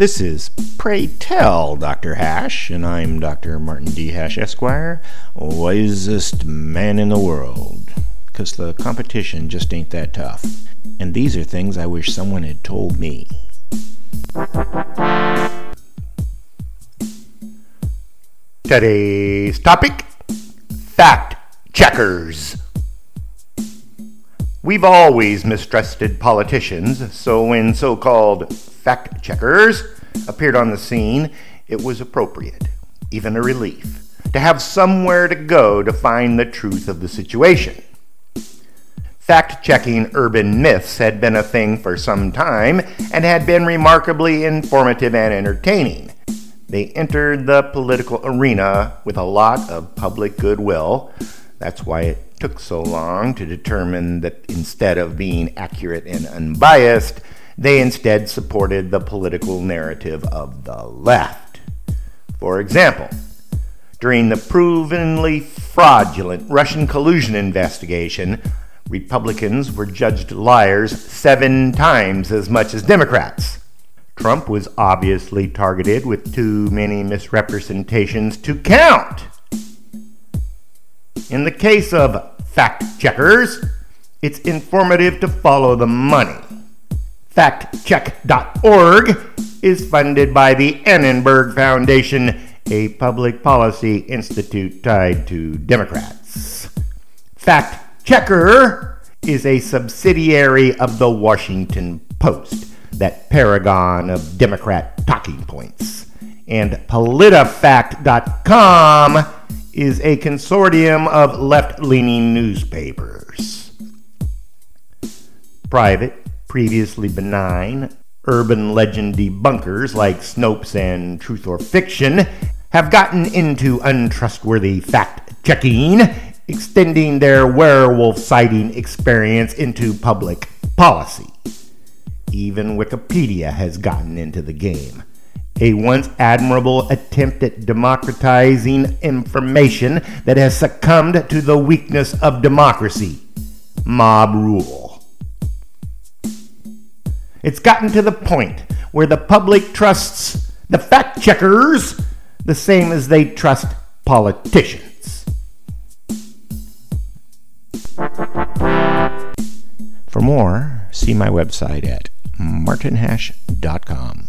This is Pray Tell Dr. Hash, and I'm Dr. Martin D. Hash, Esquire, wisest man in the world. Because the competition just ain't that tough. And these are things I wish someone had told me. Today's topic fact checkers. We've always mistrusted politicians, so when so called fact checkers appeared on the scene, it was appropriate, even a relief, to have somewhere to go to find the truth of the situation. Fact checking urban myths had been a thing for some time and had been remarkably informative and entertaining. They entered the political arena with a lot of public goodwill. That's why it took so long to determine that instead of being accurate and unbiased, they instead supported the political narrative of the left. For example, during the provenly fraudulent Russian collusion investigation, Republicans were judged liars seven times as much as Democrats. Trump was obviously targeted with too many misrepresentations to count. In the case of fact checkers, it's informative to follow the money. FactCheck.org is funded by the Annenberg Foundation, a public policy institute tied to Democrats. Fact Checker is a subsidiary of the Washington Post that paragon of Democrat talking points. And PolitiFact.com is a consortium of left leaning newspapers. Private, previously benign, urban legend debunkers like Snopes and Truth or Fiction have gotten into untrustworthy fact checking, extending their werewolf sighting experience into public policy. Even Wikipedia has gotten into the game. A once admirable attempt at democratizing information that has succumbed to the weakness of democracy mob rule. It's gotten to the point where the public trusts the fact checkers the same as they trust politicians. For more, see my website at martinhash.com.